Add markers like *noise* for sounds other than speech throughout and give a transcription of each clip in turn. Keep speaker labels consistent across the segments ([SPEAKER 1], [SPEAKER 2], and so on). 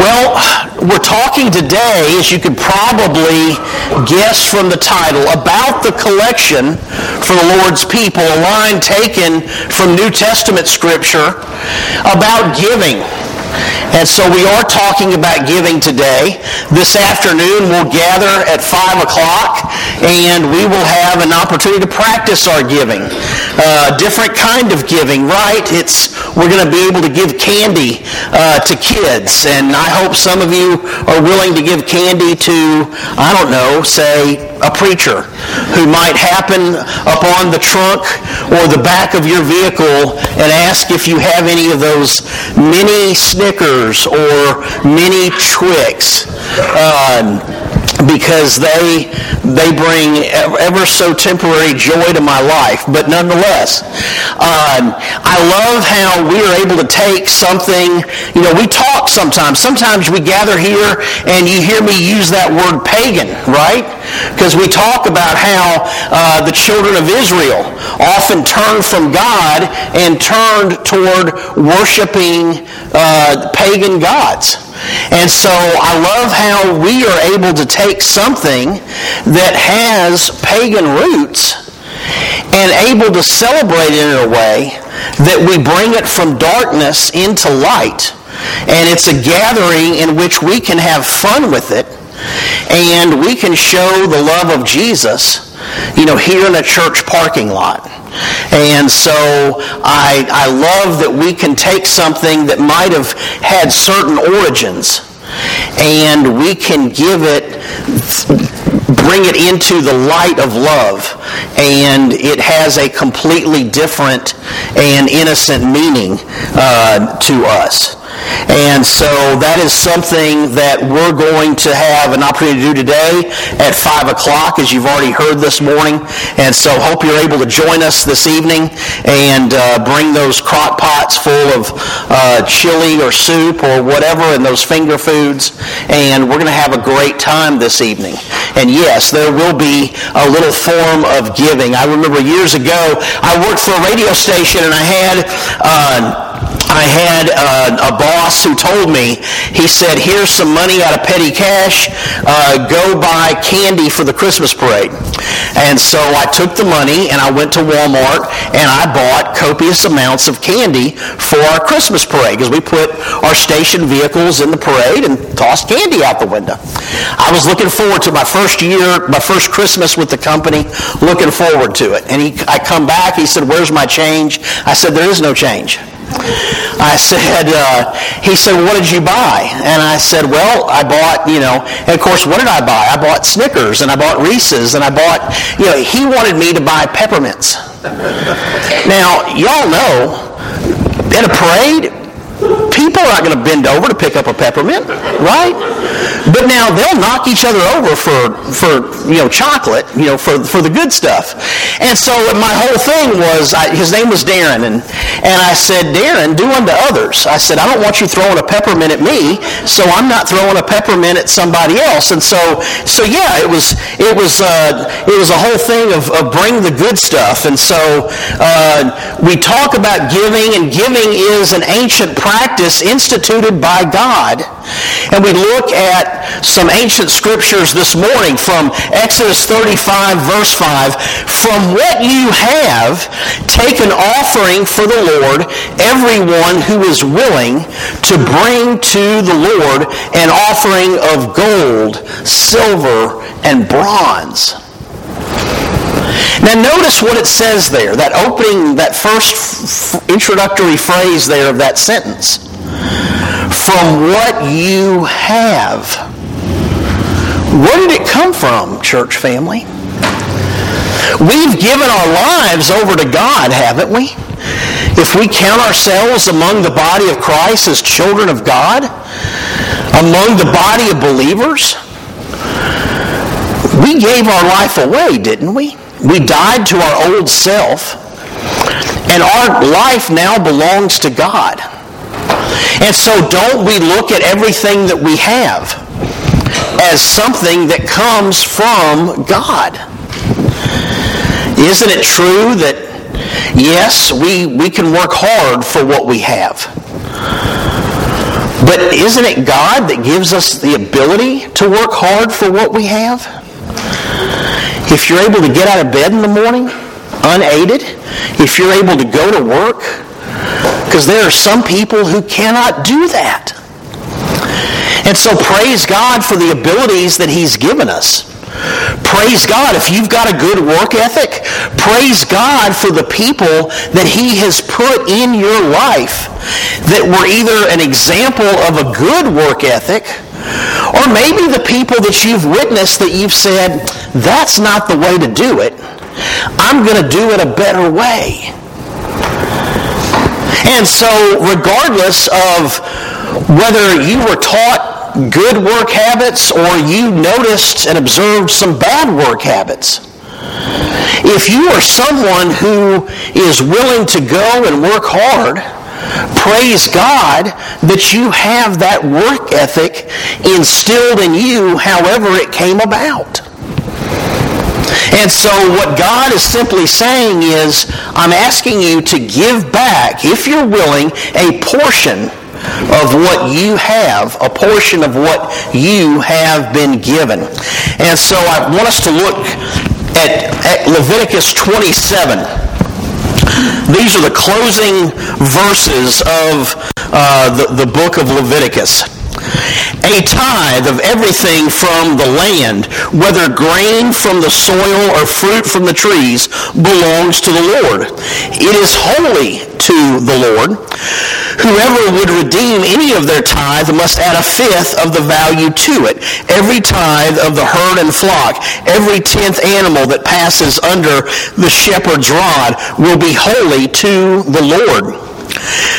[SPEAKER 1] Well, we're talking today, as you could probably guess from the title, about the collection for the Lord's people, a line taken from New Testament scripture about giving. And so we are talking about giving today. This afternoon we'll gather at 5 o'clock and we will have an opportunity to practice our giving. Uh, different kind of giving, right? It's We're going to be able to give candy uh, to kids. And I hope some of you are willing to give candy to, I don't know, say a preacher who might happen upon the trunk or the back of your vehicle and ask if you have any of those mini Snickers or mini Twix. Um, because they they bring ever so temporary joy to my life. But nonetheless, um, I love how we are able to take something. You know, we talk sometimes. Sometimes we gather here and you hear me use that word pagan, right? Because we talk about how uh, the children of Israel often turned from God and turned toward worshiping uh, pagan gods. And so I love how we are able to take something that has pagan roots and able to celebrate it in a way that we bring it from darkness into light. And it's a gathering in which we can have fun with it and we can show the love of Jesus, you know, here in a church parking lot. And so I, I love that we can take something that might have had certain origins and we can give it bring it into the light of love and it has a completely different and innocent meaning uh, to us and so that is something that we're going to have an opportunity to do today at 5 o'clock, as you've already heard this morning. And so hope you're able to join us this evening and uh, bring those crock pots full of uh, chili or soup or whatever and those finger foods. And we're going to have a great time this evening. And yes, there will be a little form of giving. I remember years ago, I worked for a radio station and I had... Uh, I had a, a, boss who told me, he said, here's some money out of petty cash, uh, go buy candy for the Christmas parade. And so I took the money and I went to Walmart and I bought copious amounts of candy for our Christmas parade because we put our station vehicles in the parade and tossed candy out the window. I was looking forward to my first year, my first Christmas with the company, looking forward to it. And he, I come back, he said, where's my change? I said, there is no change. I said, uh, he said, what did you buy? And I said, well, I bought, you know, and of course, what did I buy? I bought Snickers and I bought Reese's and I bought, you know, he wanted me to buy peppermints. *laughs* now, y'all know, in a parade, people are not going to bend over to pick up a peppermint, right? But now they'll knock each other over for, for you know, chocolate, you know, for, for the good stuff. And so my whole thing was, I, his name was Darren, and, and I said, Darren, do unto others. I said, I don't want you throwing a peppermint at me, so I'm not throwing a peppermint at somebody else. And so, so yeah, it was, it was, uh, it was a whole thing of, of bring the good stuff. And so uh, we talk about giving, and giving is an ancient practice instituted by God. And we look at some ancient scriptures this morning from Exodus 35, verse 5. From what you have, take an offering for the Lord, everyone who is willing to bring to the Lord an offering of gold, silver, and bronze. Now notice what it says there, that opening, that first introductory phrase there of that sentence from what you have. Where did it come from, church family? We've given our lives over to God, haven't we? If we count ourselves among the body of Christ as children of God, among the body of believers, we gave our life away, didn't we? We died to our old self, and our life now belongs to God. And so don't we look at everything that we have as something that comes from God? Isn't it true that, yes, we, we can work hard for what we have. But isn't it God that gives us the ability to work hard for what we have? If you're able to get out of bed in the morning unaided, if you're able to go to work, because there are some people who cannot do that. And so praise God for the abilities that he's given us. Praise God if you've got a good work ethic. Praise God for the people that he has put in your life that were either an example of a good work ethic or maybe the people that you've witnessed that you've said, that's not the way to do it. I'm going to do it a better way. And so regardless of whether you were taught good work habits or you noticed and observed some bad work habits. If you are someone who is willing to go and work hard, praise God that you have that work ethic instilled in you however it came about. And so what God is simply saying is, I'm asking you to give back, if you're willing, a portion of what you have, a portion of what you have been given. And so I want us to look at, at Leviticus 27. These are the closing verses of uh, the, the book of Leviticus a tithe of everything from the land, whether grain from the soil or fruit from the trees, belongs to the Lord. It is holy to the Lord. Whoever would redeem any of their tithe must add a fifth of the value to it. Every tithe of the herd and flock, every tenth animal that passes under the shepherd's rod will be holy to the Lord.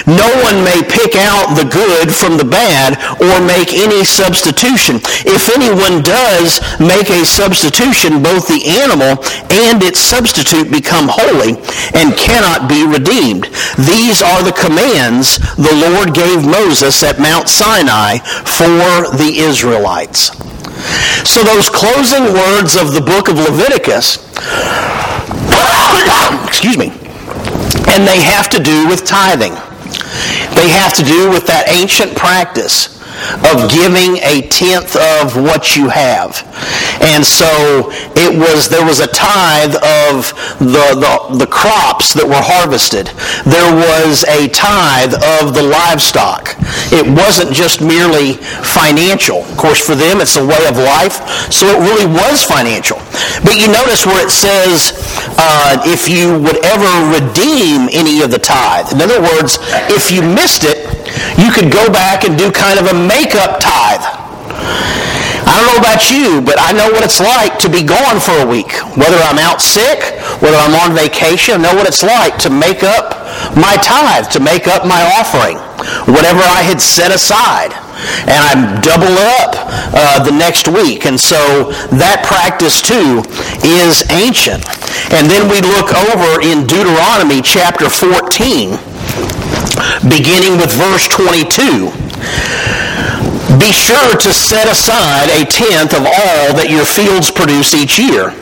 [SPEAKER 1] No one may pick out the good from the bad or make any substitution. If anyone does make a substitution, both the animal and its substitute become holy and cannot be redeemed. These are the commands the Lord gave Moses at Mount Sinai for the Israelites. So those closing words of the book of Leviticus, *coughs* excuse me, and they have to do with tithing. They have to do with that ancient practice of giving a tenth of what you have. And so it was there was a tithe of the, the, the crops that were harvested. There was a tithe of the livestock. It wasn't just merely financial. Of course, for them it's a way of life, so it really was financial. But you notice where it says uh, if you would ever redeem any of the tithe. In other words, if you missed it, you could go back and do kind of a makeup tithe. I don't know about you, but I know what it's like to be gone for a week. Whether I'm out sick, whether I'm on vacation, I know what it's like to make up my tithe, to make up my offering, whatever I had set aside. And I double up uh, the next week. And so that practice too is ancient. And then we look over in Deuteronomy chapter 14 beginning with verse 22. Be sure to set aside a tenth of all that your fields produce each year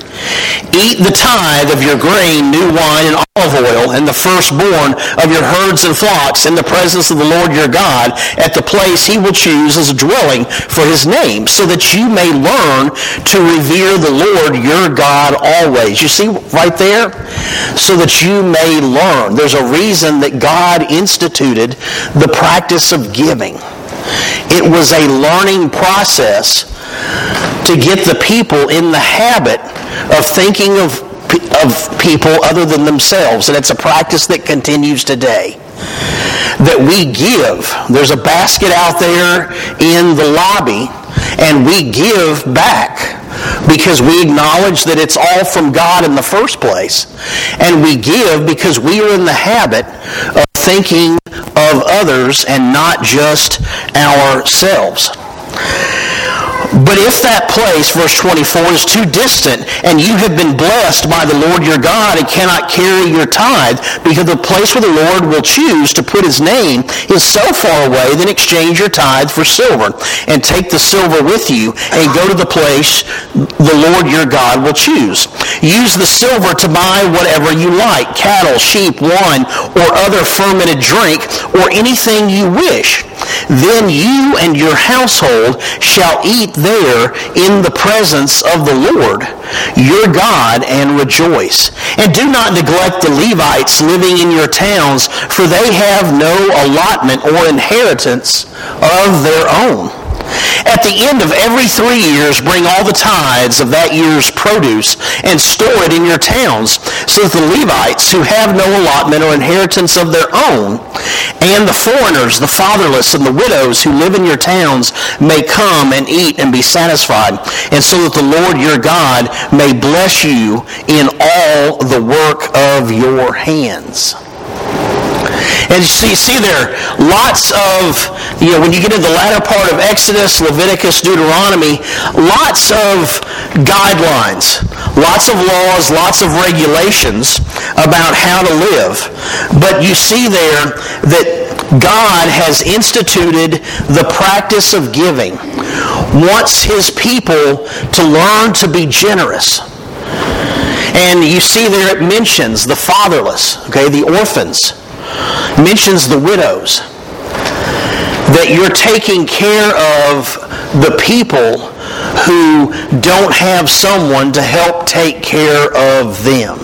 [SPEAKER 1] Eat the tithe of your grain, new wine, and olive oil, and the firstborn of your herds and flocks in the presence of the Lord your God at the place he will choose as a dwelling for his name, so that you may learn to revere the Lord your God always. You see right there? So that you may learn. There's a reason that God instituted the practice of giving. It was a learning process to get the people in the habit of thinking of, of people other than themselves. And it's a practice that continues today. That we give. There's a basket out there in the lobby, and we give back because we acknowledge that it's all from God in the first place. And we give because we are in the habit of thinking of others and not just ourselves. But if that place, verse 24, is too distant and you have been blessed by the Lord your God and cannot carry your tithe because the place where the Lord will choose to put his name is so far away, then exchange your tithe for silver and take the silver with you and go to the place the Lord your God will choose. Use the silver to buy whatever you like, cattle, sheep, wine, or other fermented drink, or anything you wish Then you and your household shall eat there in the presence of the Lord your God and rejoice. And do not neglect the Levites living in your towns, for they have no allotment or inheritance of their own. At the end of every three years, bring all the tithes of that year's produce and store it in your towns, so that the Levites, who have no allotment or inheritance of their own, and the foreigners, the fatherless, and the widows who live in your towns may come and eat and be satisfied, and so that the Lord your God may bless you in all the work of your hands. And you see there lots of, you know, when you get into the latter part of Exodus, Leviticus, Deuteronomy, lots of guidelines, lots of laws, lots of regulations about how to live. But you see there that God has instituted the practice of giving, wants his people to learn to be generous. And you see there it mentions the fatherless, okay, the orphans mentions the widows. That you're taking care of the people who don't have someone to help take care of them.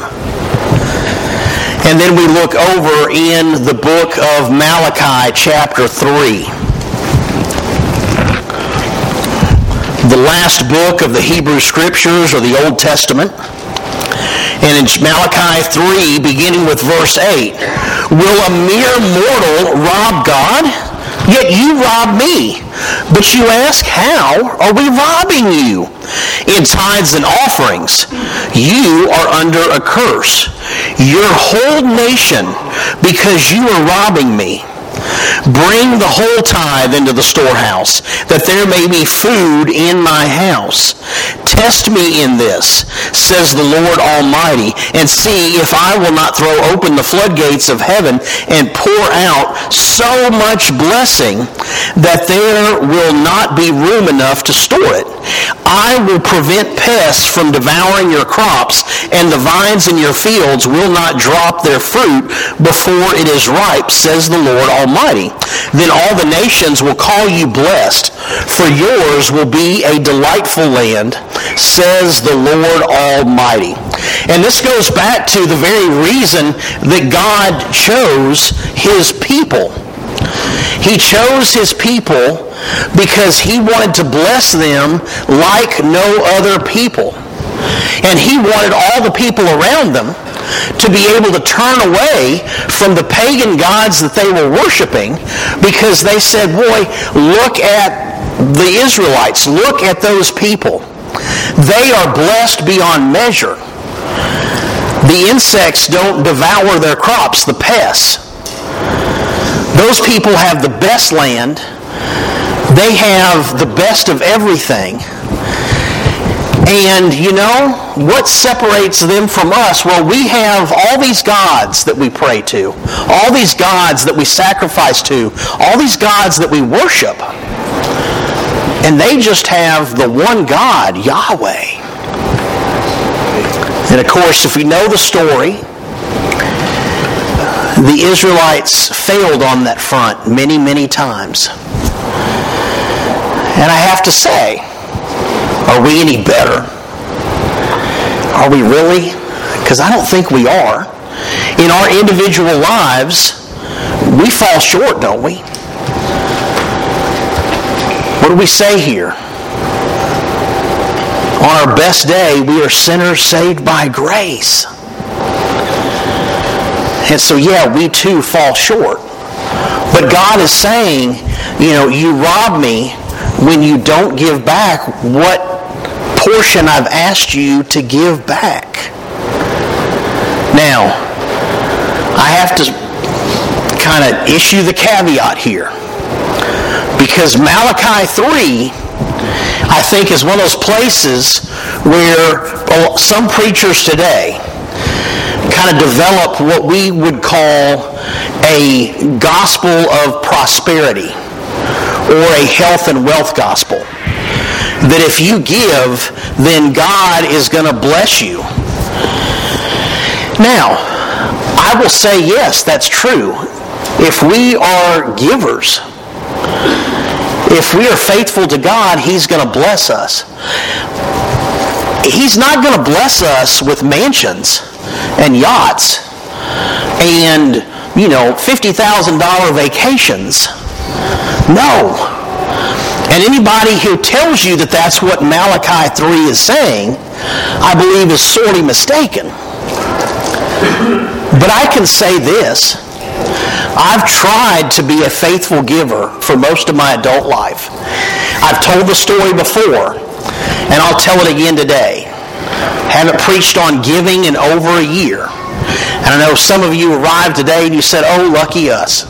[SPEAKER 1] And then we look over in the book of Malachi, chapter 3. The last book of the Hebrew Scriptures or the Old Testament. And in Malachi 3, beginning with verse 8, Will a mere mortal rob God? Yet you rob me. But you ask, How are we robbing you? In tithes and offerings, you are under a curse, your whole nation, because you are robbing me. Bring the whole tithe into the storehouse, that there may be food in my house. Test me in this, says the Lord Almighty, and see if I will not throw open the floodgates of heaven and pour out so much blessing that there will not be room enough to store it. I will prevent pests from devouring your crops, and the vines in your fields will not drop their fruit before it is ripe, says the Lord Almighty. Then all the nations will call you blessed, for yours will be a delightful land, says the Lord Almighty. And this goes back to the very reason that God chose his people. He chose his people because he wanted to bless them like no other people. And he wanted all the people around them to be able to turn away from the pagan gods that they were worshiping because they said, boy, look at the Israelites. Look at those people. They are blessed beyond measure. The insects don't devour their crops, the pests. Those people have the best land. They have the best of everything. And you know, what separates them from us? Well, we have all these gods that we pray to, all these gods that we sacrifice to, all these gods that we worship. And they just have the one God, Yahweh. And of course, if we know the story, the Israelites failed on that front many, many times. And I have to say, are we any better? Are we really? Because I don't think we are. In our individual lives, we fall short, don't we? What do we say here? On our best day, we are sinners saved by grace. And so, yeah, we too fall short. But God is saying, you know, you rob me when you don't give back what portion I've asked you to give back. Now, I have to kind of issue the caveat here. Because Malachi 3, I think, is one of those places where oh, some preachers today kind of develop what we would call a gospel of prosperity or a health and wealth gospel. That if you give, then God is going to bless you. Now, I will say yes, that's true. If we are givers, If we are faithful to God, He's going to bless us. He's not going to bless us with mansions and yachts and, you know, $50,000 vacations. No. And anybody who tells you that that's what Malachi 3 is saying, I believe is sorely mistaken. But I can say this. I've tried to be a faithful giver for most of my adult life. I've told the story before, and I'll tell it again today. Haven't preached on giving in over a year. And I know some of you arrived today and you said, oh, lucky us.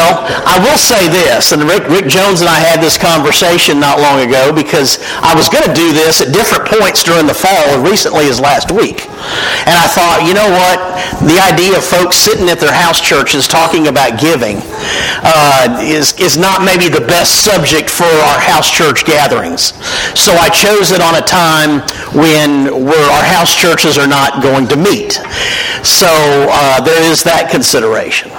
[SPEAKER 1] Well, I will say this, and Rick, Rick, Jones and I had this conversation not long ago because I was going to do this at different points during the fall, as recently as last week. And I thought, you know what? The idea of folks sitting at their house churches talking about giving uh, is, is not maybe the best subject for our house church gatherings. So I chose it on a time when our house churches are not going to meet. So uh, there is that consideration.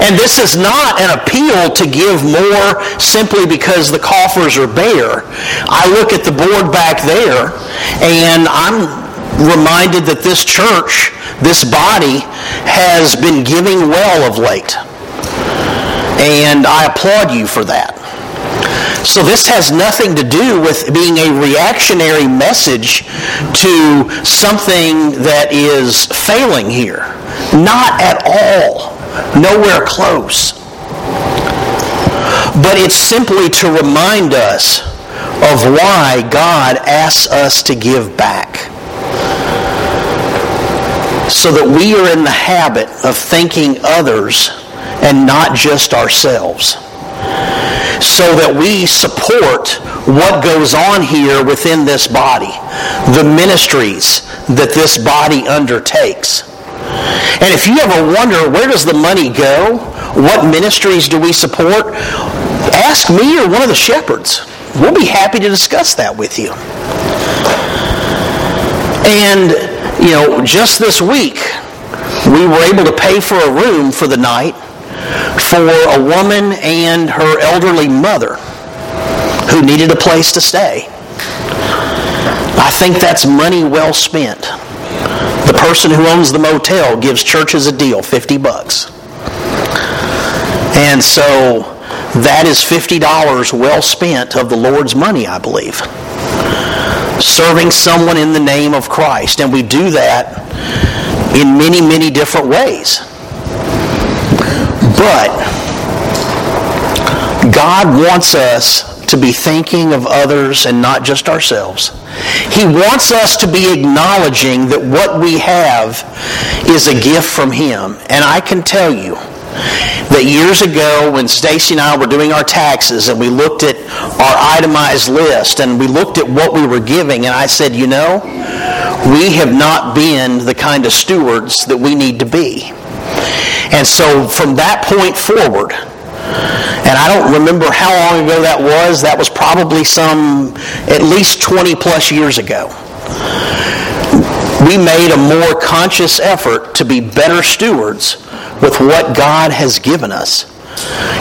[SPEAKER 1] And this is not an appeal to give more simply because the coffers are bare. I look at the board back there and I'm reminded that this church, this body, has been giving well of late. And I applaud you for that. So this has nothing to do with being a reactionary message to something that is failing here. Not at all. Nowhere close. But it's simply to remind us of why God asks us to give back. So that we are in the habit of thinking others and not just ourselves. So that we support what goes on here within this body, the ministries that this body undertakes. And if you ever wonder where does the money go, what ministries do we support, ask me or one of the shepherds. We'll be happy to discuss that with you. And, you know, just this week, we were able to pay for a room for the night for a woman and her elderly mother who needed a place to stay. I think that's money well spent. The person who owns the motel gives churches a deal, 50 bucks. And so that is $50 well spent of the Lord's money, I believe. Serving someone in the name of Christ. And we do that in many, many different ways. But God wants us to be thinking of others and not just ourselves. He wants us to be acknowledging that what we have is a gift from Him. And I can tell you that years ago when Stacy and I were doing our taxes and we looked at our itemized list and we looked at what we were giving and I said, you know, we have not been the kind of stewards that we need to be. And so from that point forward, and I don't remember how long ago that was. That was probably some at least 20 plus years ago. We made a more conscious effort to be better stewards with what God has given us.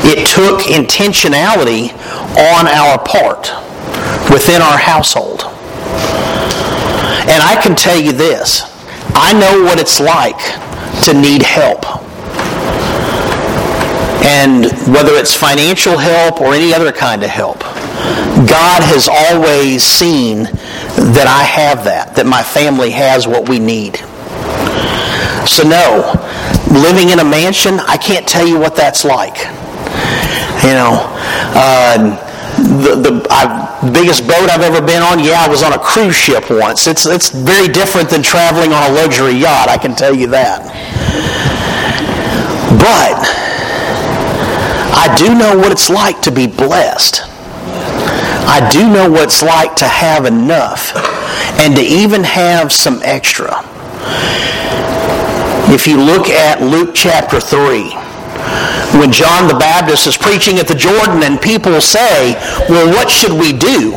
[SPEAKER 1] It took intentionality on our part within our household. And I can tell you this I know what it's like to need help. And whether it's financial help or any other kind of help, God has always seen that I have that, that my family has what we need. So no, living in a mansion, I can't tell you what that's like. You know, uh, the, the I've, biggest boat I've ever been on, yeah, I was on a cruise ship once. It's, it's very different than traveling on a luxury yacht, I can tell you that. But I do know what it's like to be blessed. I do know what it's like to have enough and to even have some extra. If you look at Luke chapter 3, when John the Baptist is preaching at the Jordan and people say, well, what should we do?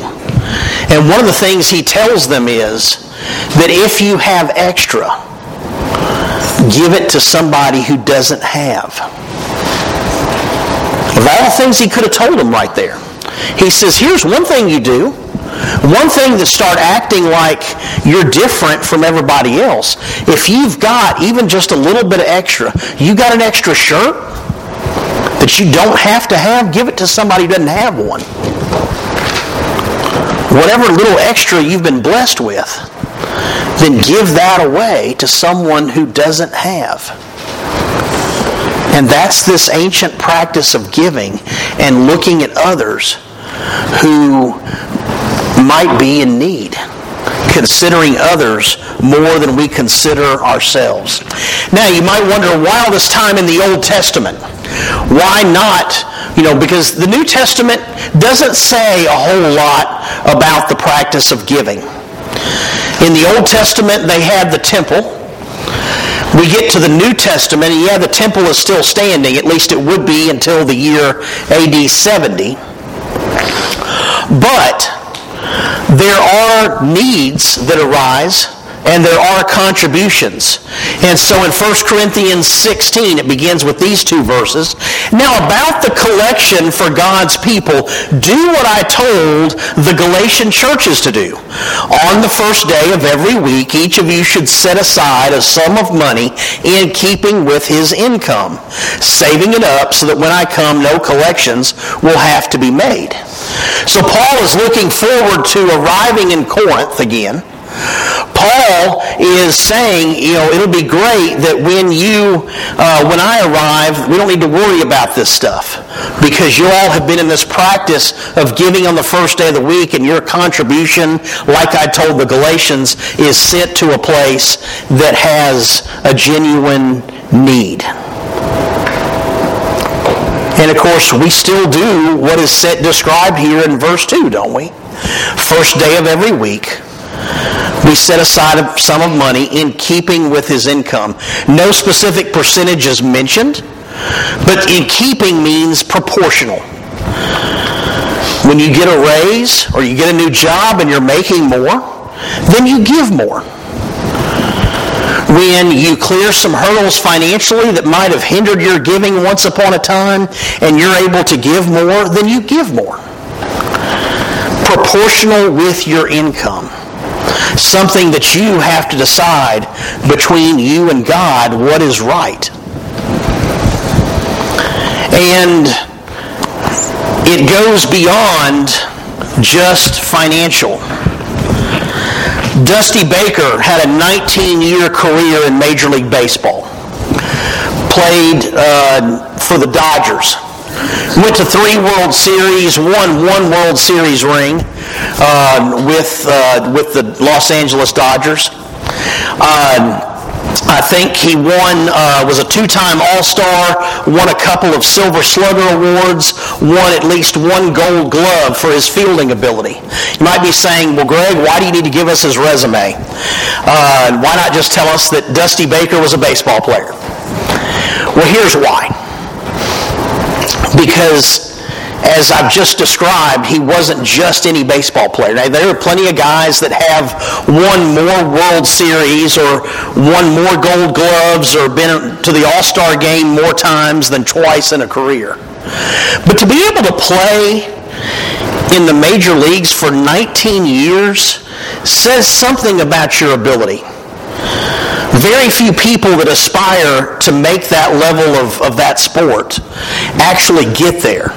[SPEAKER 1] And one of the things he tells them is that if you have extra, give it to somebody who doesn't have. Of all the things he could have told them right there, he says, here's one thing you do. One thing that start acting like you're different from everybody else. If you've got even just a little bit of extra, you got an extra shirt that you don't have to have, give it to somebody who doesn't have one. Whatever little extra you've been blessed with, then give that away to someone who doesn't have. And that's this ancient practice of giving and looking at others who might be in need, considering others more than we consider ourselves. Now, you might wonder why all this time in the Old Testament? Why not? You know, because the New Testament doesn't say a whole lot about the practice of giving. In the Old Testament, they had the temple. We get to the New Testament, and yeah, the temple is still standing. At least it would be until the year AD 70. But there are needs that arise and there are contributions. And so in 1 Corinthians 16, it begins with these two verses. Now about the collection for God's people, do what I told the Galatian churches to do. On the first day of every week, each of you should set aside a sum of money in keeping with his income, saving it up so that when I come, no collections will have to be made. So Paul is looking forward to arriving in Corinth again Paul is saying, you know, it'll be great that when you, uh, when I arrive, we don't need to worry about this stuff because you all have been in this practice of giving on the first day of the week and your contribution, like I told the Galatians, is sent to a place that has a genuine need. And of course, we still do what is set, described here in verse 2, don't we? First day of every week, we set aside a sum of money in keeping with his income. No specific percentage is mentioned, but in keeping means proportional. When you get a raise or you get a new job and you're making more, then you give more. When you clear some hurdles financially that might have hindered your giving once upon a time and you're able to give more, then you give more. Proportional with your income something that you have to decide between you and God what is right. And it goes beyond just financial. Dusty Baker had a 19-year career in Major League Baseball. Played uh, for the Dodgers. Went to three World Series, won one World Series ring uh, with, uh, with the Los Angeles Dodgers. Uh, I think he won, uh, was a two-time All-Star, won a couple of Silver Slugger Awards, won at least one Gold Glove for his fielding ability. You might be saying, well, Greg, why do you need to give us his resume? Uh, why not just tell us that Dusty Baker was a baseball player? Well, here's why. Because as I've just described, he wasn't just any baseball player. Now, there are plenty of guys that have won more World Series or won more Gold Gloves or been to the All-Star game more times than twice in a career. But to be able to play in the major leagues for 19 years says something about your ability. Very few people that aspire to make that level of, of that sport actually get there.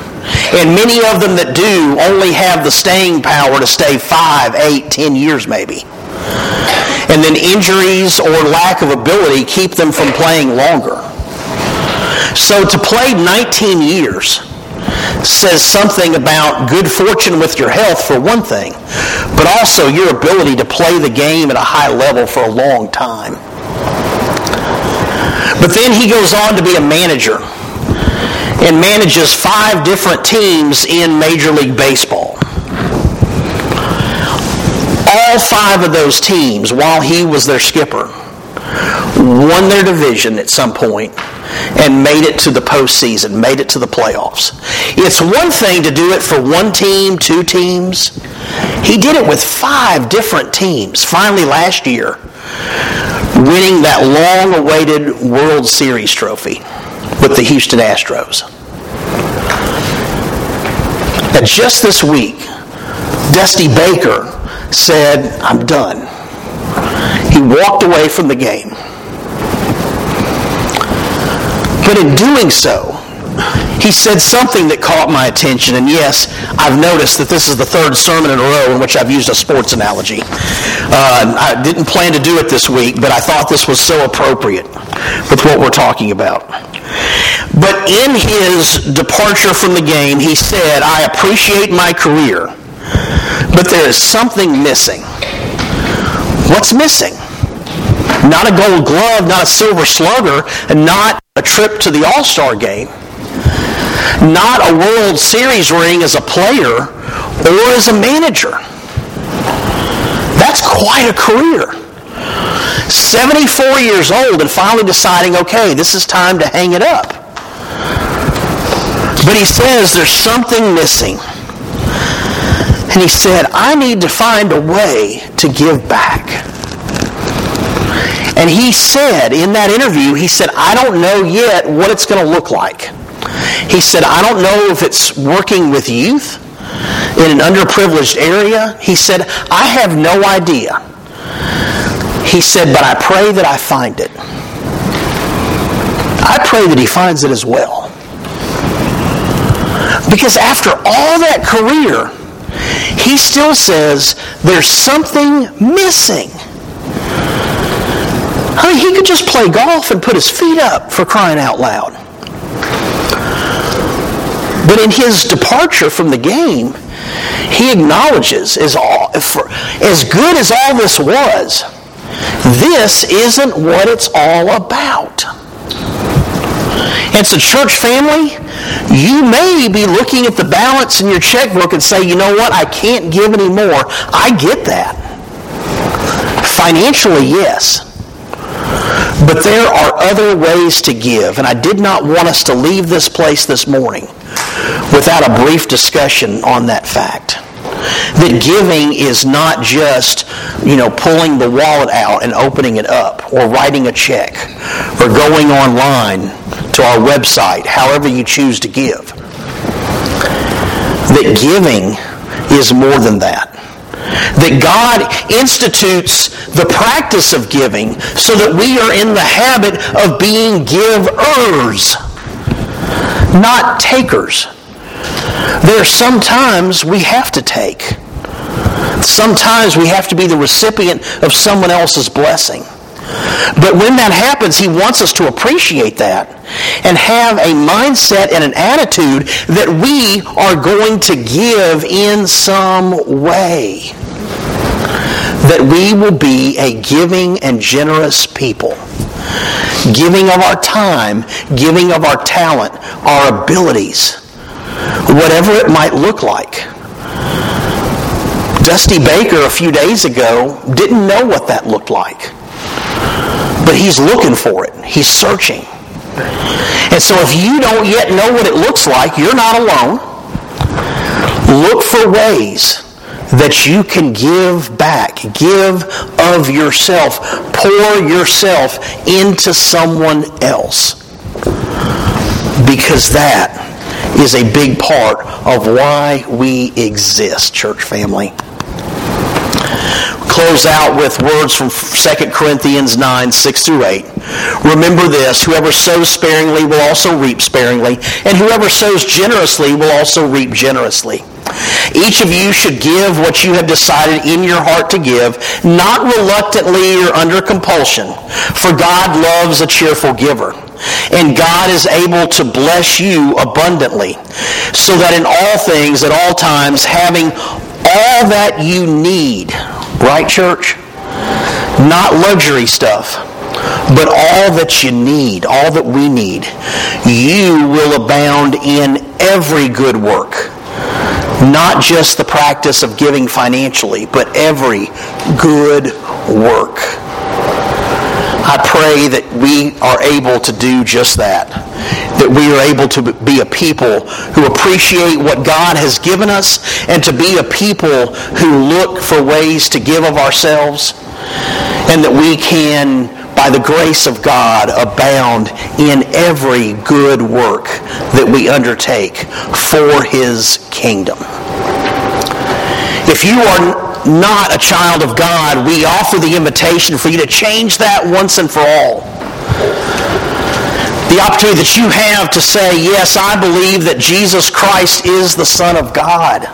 [SPEAKER 1] And many of them that do only have the staying power to stay five, eight, ten years maybe. And then injuries or lack of ability keep them from playing longer. So to play 19 years says something about good fortune with your health for one thing, but also your ability to play the game at a high level for a long time. But then he goes on to be a manager and manages five different teams in Major League Baseball. All five of those teams, while he was their skipper, won their division at some point and made it to the postseason, made it to the playoffs. It's one thing to do it for one team, two teams. He did it with five different teams. Finally, last year, winning that long-awaited World Series trophy with the Houston Astros. that just this week, Dusty Baker said, I'm done. He walked away from the game. But in doing so, he said something that caught my attention. And yes, I've noticed that this is the third sermon in a row in which I've used a sports analogy. Uh, I didn't plan to do it this week, but I thought this was so appropriate with what we're talking about. But in his departure from the game, he said, I appreciate my career, but there is something missing. What's missing? Not a gold glove, not a silver slugger, and not a trip to the All-Star game not a World Series ring as a player or as a manager. That's quite a career. 74 years old and finally deciding, okay, this is time to hang it up. But he says there's something missing. And he said, I need to find a way to give back. And he said in that interview, he said, I don't know yet what it's going to look like. He said, I don't know if it's working with youth in an underprivileged area. He said, I have no idea. He said, but I pray that I find it. I pray that he finds it as well. Because after all that career, he still says there's something missing. I mean, he could just play golf and put his feet up for crying out loud. But in his departure from the game, he acknowledges as, all, as good as all this was, this isn't what it's all about. And so, church family, you may be looking at the balance in your checkbook and say, you know what, I can't give any more. I get that. Financially, yes. But there are other ways to give, and I did not want us to leave this place this morning without a brief discussion on that fact. That giving is not just, you know, pulling the wallet out and opening it up, or writing a check, or going online to our website, however you choose to give. That giving is more than that that God institutes the practice of giving so that we are in the habit of being givers, not takers. There are sometimes we have to take. Sometimes we have to be the recipient of someone else's blessing. But when that happens, he wants us to appreciate that and have a mindset and an attitude that we are going to give in some way. That we will be a giving and generous people. Giving of our time, giving of our talent, our abilities whatever it might look like. Dusty Baker a few days ago didn't know what that looked like. But he's looking for it. He's searching. And so if you don't yet know what it looks like, you're not alone. Look for ways that you can give back, give of yourself, pour yourself into someone else. Because that is a big part of why we exist, church family. Close out with words from 2 Corinthians 9, 6 through 8. Remember this, whoever sows sparingly will also reap sparingly, and whoever sows generously will also reap generously. Each of you should give what you have decided in your heart to give, not reluctantly or under compulsion, for God loves a cheerful giver. And God is able to bless you abundantly, so that in all things, at all times, having all that you need, right, church? Not luxury stuff, but all that you need, all that we need, you will abound in every good work not just the practice of giving financially, but every good work. I pray that we are able to do just that. That we are able to be a people who appreciate what God has given us and to be a people who look for ways to give of ourselves and that we can by the grace of God, abound in every good work that we undertake for his kingdom. If you are not a child of God, we offer the invitation for you to change that once and for all. The opportunity that you have to say, yes, I believe that Jesus Christ is the Son of God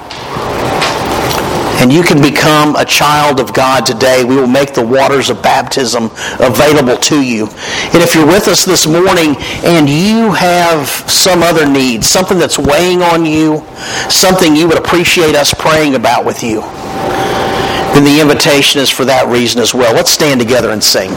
[SPEAKER 1] and you can become a child of God today. We will make the waters of baptism available to you. And if you're with us this morning and you have some other need, something that's weighing on you, something you would appreciate us praying about with you, then the invitation is for that reason as well. Let's stand together and sing.